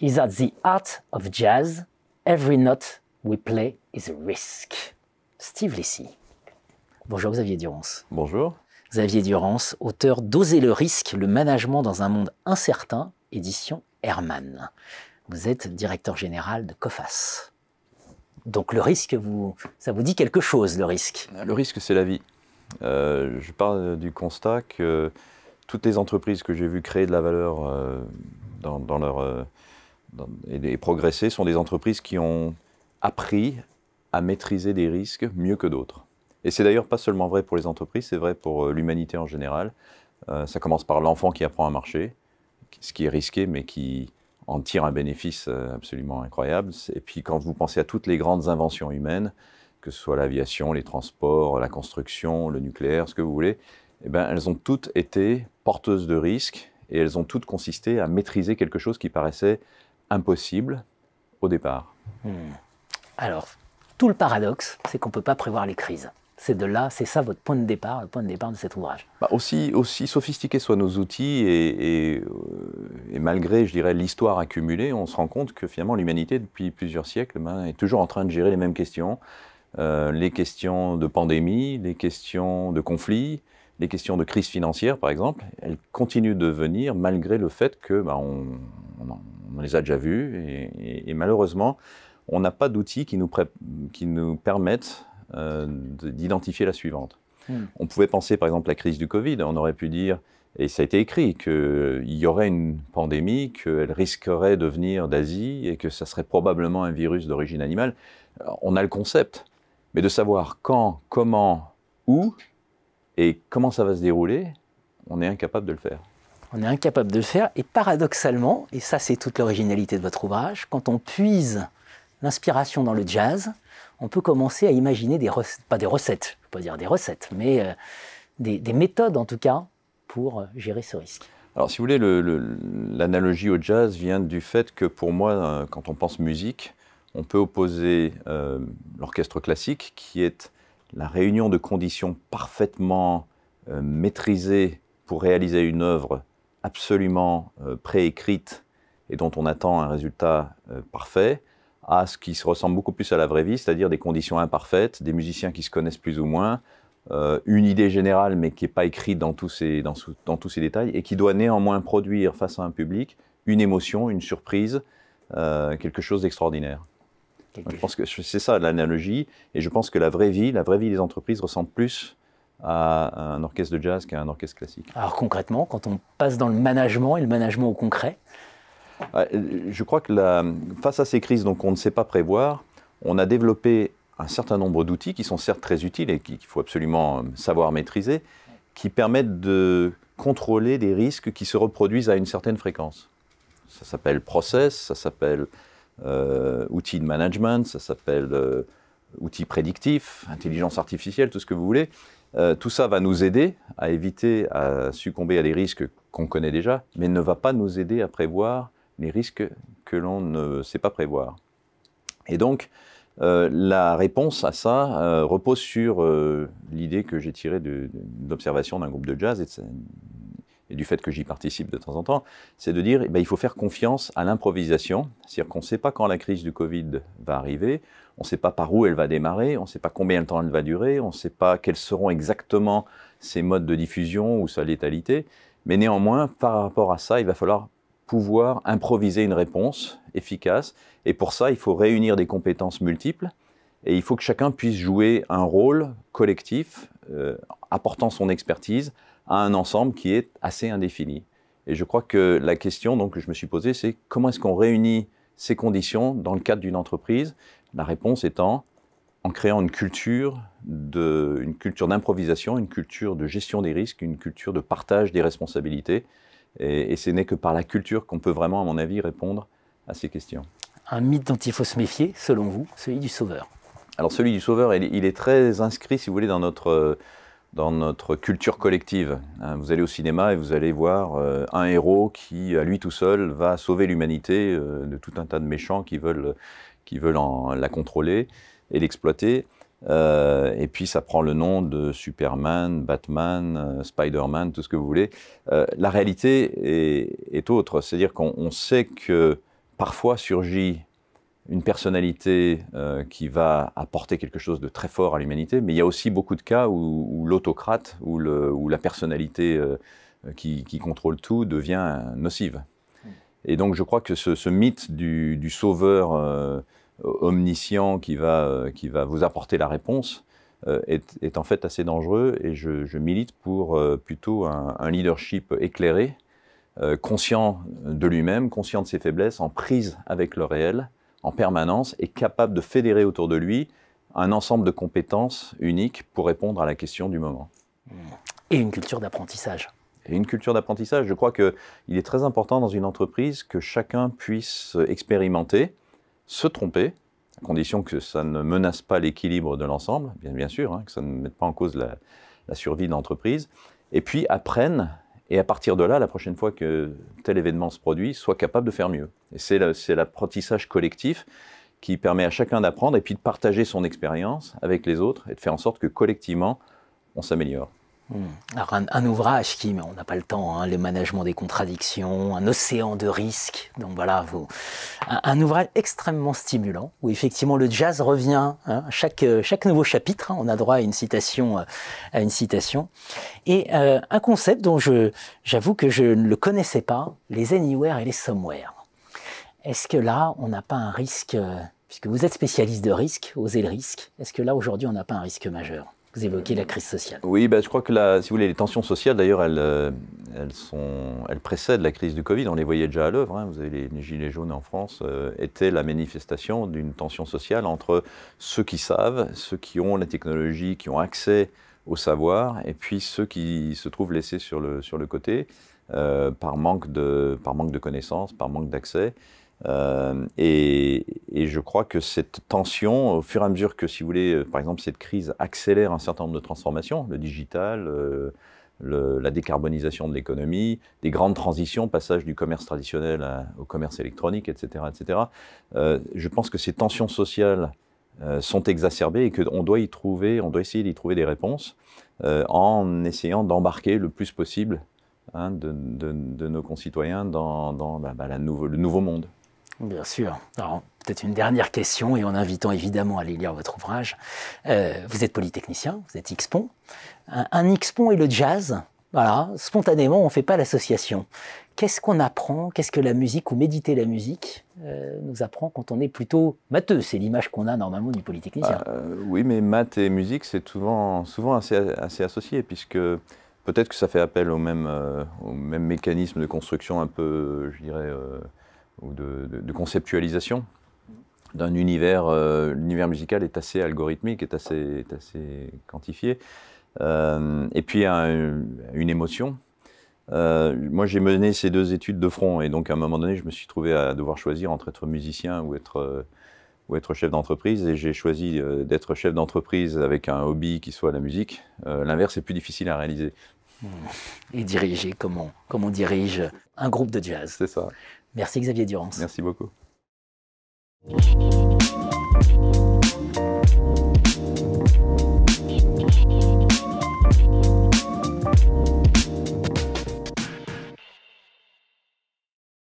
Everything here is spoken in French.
is that the art of jazz, every note we play is a risk. Steve Lissy. Bonjour Xavier Durance. Bonjour. Xavier Durance, auteur d'Oser le risque, le management dans un monde incertain, édition Herman. Vous êtes directeur général de COFAS. Donc le risque, vous, ça vous dit quelque chose, le risque? Le risque, c'est la vie. Euh, je parle du constat que toutes les entreprises que j'ai vues créer de la valeur euh, dans, leur, euh, et, progresser sont des entreprises qui ont appris à maîtriser des risques mieux que d'autres. Et c'est d'ailleurs pas seulement vrai pour les entreprises, c'est vrai pour l'humanité en général. ça commence par l'enfant qui apprend à marcher, ce qui est risqué, mais qui en tire un bénéfice absolument incroyable. Et puis quand vous pensez à toutes les grandes inventions humaines, que ce soit l'aviation, les transports, la construction, le nucléaire, ce que vous voulez, eh ben, elles ont toutes été porteuses de risques et elles ont toutes consisté à maîtriser quelque chose qui paraissait impossible au départ. Hmm. Alors, tout le paradoxe, c'est qu'on ne peut pas prévoir les crises. C'est de là, c'est ça votre point de départ, le point de départ de cet ouvrage. Bah aussi, aussi sophistiqués soient nos outils et, euh, et, malgré, je dirais, l'histoire accumulée, on se rend compte que finalement l'humanité, depuis plusieurs siècles, ben, est toujours en train de gérer les mêmes questions. Euh, les questions de pandémie, les questions de conflits, les questions de crise financière, par exemple, elles continuent de venir malgré le fait que bah, on, les a déjà vues et, malheureusement, on n'a pas d'outils qui nous, qui nous permettent euh, d'identifier la suivante. Hmm. On pouvait penser, par exemple, la crise du Covid. On aurait pu dire, et ça a été écrit, qu'il y aurait une pandémie, qu'elle risquerait de venir d'Asie et que ça serait probablement un virus d'origine animale. On a le concept. Mais de savoir quand, comment, où et comment ça va se dérouler, on est incapable de le faire. On est incapable de le faire et paradoxalement, et ça c'est toute l'originalité de votre ouvrage, quand on puise l'inspiration dans le jazz, on peut commencer à imaginer des recettes, pas des recettes, je ne pas dire des recettes, mais euh, des, méthodes en tout cas pour euh, gérer ce risque. Alors si vous voulez, l'analogie au jazz vient du fait que pour moi, euh, quand on pense musique, on peut opposer l'orchestre classique, qui est la réunion de conditions parfaitement maîtrisées pour réaliser une œuvre absolument euh, préécrite et dont on attend un résultat parfait, à ce qui se ressemble beaucoup plus à la vraie vie, c'est-à-dire des conditions imparfaites, des musiciens qui se connaissent plus ou moins, une idée générale mais qui n'est pas écrite dans tous, ces, dans, dans tous ces détails et qui doit néanmoins produire face à un public une émotion, une surprise, quelque chose d'extraordinaire. Je pense que c'est ça l'analogie, et je pense que la vraie vie, la vraie vie des entreprises ressemble plus à un orchestre de jazz qu'à un orchestre classique. Alors concrètement, quand on passe dans le management et le management au concret Je crois que la, face à ces crises donc on ne sait pas prévoir, on a développé un certain nombre d'outils qui sont certes très utiles et qu'il faut absolument savoir maîtriser, qui permettent de contrôler des risques qui se reproduisent à une certaine fréquence. Ça s'appelle process, ça s'appelle euh, outils de management, ça s'appelle euh, outils prédictifs, intelligence artificielle, tout ce que vous voulez. Euh, tout ça va nous aider à éviter à succomber à des risques qu'on connaît déjà, mais ne va pas nous aider à prévoir les risques que l'on ne sait pas prévoir. Et donc, la réponse à ça repose sur l'idée que j'ai tirée de, d'un groupe de jazz et et du fait que j'y participe de temps en temps, c'est de dire eh ben, faut faire confiance à l'improvisation. C'est-à-dire qu'on ne sait pas quand la crise du Covid va arriver, on ne sait pas par où elle va démarrer, on ne sait pas combien de temps elle va durer, on ne sait pas quels seront exactement ses modes de diffusion ou sa létalité. Mais néanmoins, par rapport à ça, il va falloir pouvoir improviser une réponse efficace. Et pour ça, il faut réunir des compétences multiples. Et il faut que chacun puisse jouer un rôle collectif, euh, apportant son expertise à un ensemble qui est assez indéfini. Et je crois que la question donc, que je me suis posée, c'est comment est-ce qu'on réunit ces conditions dans le cadre d'une entreprise? La réponse étant en créant une culture de, une culture d'improvisation, une culture de gestion des risques, une culture de partage des responsabilités. Et, ce n'est que par la culture qu'on peut vraiment, à mon avis, répondre à ces questions. Un mythe dont il faut se méfier, selon vous, celui du sauveur. Alors celui du sauveur, il est très inscrit, si vous voulez, dans notre dans notre culture collective. Hein, vous allez au cinéma et vous allez voir euh, un héros qui, à lui tout seul, va sauver l'humanité euh, de tout un tas de méchants qui veulent, qui veulent la contrôler et l'exploiter. Euh, et puis ça prend le nom de Superman, Batman, Spider-Man, tout ce que vous voulez. la réalité est, est autre, c'est-à-dire qu'on sait que parfois surgit une personnalité euh, qui va apporter quelque chose de très fort à l'humanité, mais il y a aussi beaucoup de cas où, l'autocrate ou, la personnalité euh, qui, contrôle tout devient nocive. Et donc je crois que ce, mythe du, sauveur euh, omniscient qui va vous apporter la réponse est, en fait assez dangereux et je, milite pour plutôt un, leadership éclairé, conscient de lui-même, conscient de ses faiblesses, en prise avec le réel en permanence est capable de fédérer autour de lui un ensemble de compétences uniques pour répondre à la question du moment. Et une culture d'apprentissage. Et une culture d'apprentissage. Je crois qu'il est très important dans une entreprise que chacun puisse expérimenter, se tromper, à condition que ça ne menace pas l'équilibre de l'ensemble, bien, bien sûr, hein, que ça ne mette pas en cause la, la survie de l'entreprise, et puis apprenne et à partir de là, la prochaine fois que tel événement se produit, soit capable de faire mieux. Et c'est l'apprentissage collectif qui permet à chacun d'apprendre et puis de partager son expérience avec les autres et de faire en sorte que collectivement, on s'améliore. Hmm. Alors un, ouvrage qui, mais on n'a pas le temps, hein, le management des contradictions, un océan de risques. Donc voilà, vous, un, ouvrage extrêmement stimulant où effectivement le jazz revient. Hein, chaque, chaque nouveau chapitre, hein, on a droit à une citation, euh, à une citation, et euh, un concept dont je, j'avoue que je ne le connaissais pas, les anywhere et les somewhere. Est-ce que là, on n'a pas un risque, euh, puisque vous êtes spécialiste de risque, osez le risque, est-ce que là aujourd'hui, on n'a pas un risque majeur? Vous la crise sociale. Oui, bah, je crois que si vous voulez, les tensions sociales, d'ailleurs, elles, euh, elles, elles précèdent la crise du Covid. On les voyait déjà à l'œuvre. Hein. Vous avez les, Gilets jaunes en France, euh, étaient la manifestation d'une tension sociale entre ceux qui savent, ceux qui ont la technologie, qui ont accès au savoir, et puis ceux qui se trouvent laissés sur le, sur le côté euh, par, manque de, par manque de connaissances, par manque d'accès. Euh, et, je crois que cette tension, au fur et à mesure que, si vous voulez, euh, par exemple, cette crise accélère un certain nombre de transformations, le digital, euh, la décarbonisation de l'économie, des grandes transitions, passage du commerce traditionnel au commerce électronique, etc., etc. je pense que ces tensions sociales sont exacerbées et qu'on doit y trouver, on doit essayer d'y trouver des réponses en essayant d'embarquer le plus possible hein, de, nos concitoyens dans, bah, bah, le nouveau monde. Bien sûr. Alors, peut-être une dernière question, et en invitant évidemment à aller lire votre ouvrage. Euh, vous êtes polytechnicien, vous êtes X-Pont. Un, un X-Pont et le jazz, voilà, spontanément, on ne fait pas l'association. Qu'est-ce qu'on apprend? Qu'est-ce que la musique ou méditer la musique euh, nous apprend quand on est plutôt matheux? C'est l'image qu'on a normalement du polytechnicien. Euh, oui, mais maths et musique, c'est souvent, assez, associé, puisque peut-être que ça fait appel au même, au même mécanisme de construction un peu, je dirais, ou de, conceptualisation d'un univers. Euh, l'univers musical est assez algorithmique, est assez, quantifié. Euh, et puis une émotion. Euh, moi, j'ai mené ces deux études de front, et donc à un moment donné, je me suis trouvé à devoir choisir entre être musicien ou être chef d'entreprise, et j'ai choisi d'être chef d'entreprise avec un hobby qui soit la musique. L'inverse est plus difficile à réaliser. Et diriger, comment, comment on dirige un groupe de jazz. C'est ça. Merci Xavier Durance. Merci beaucoup.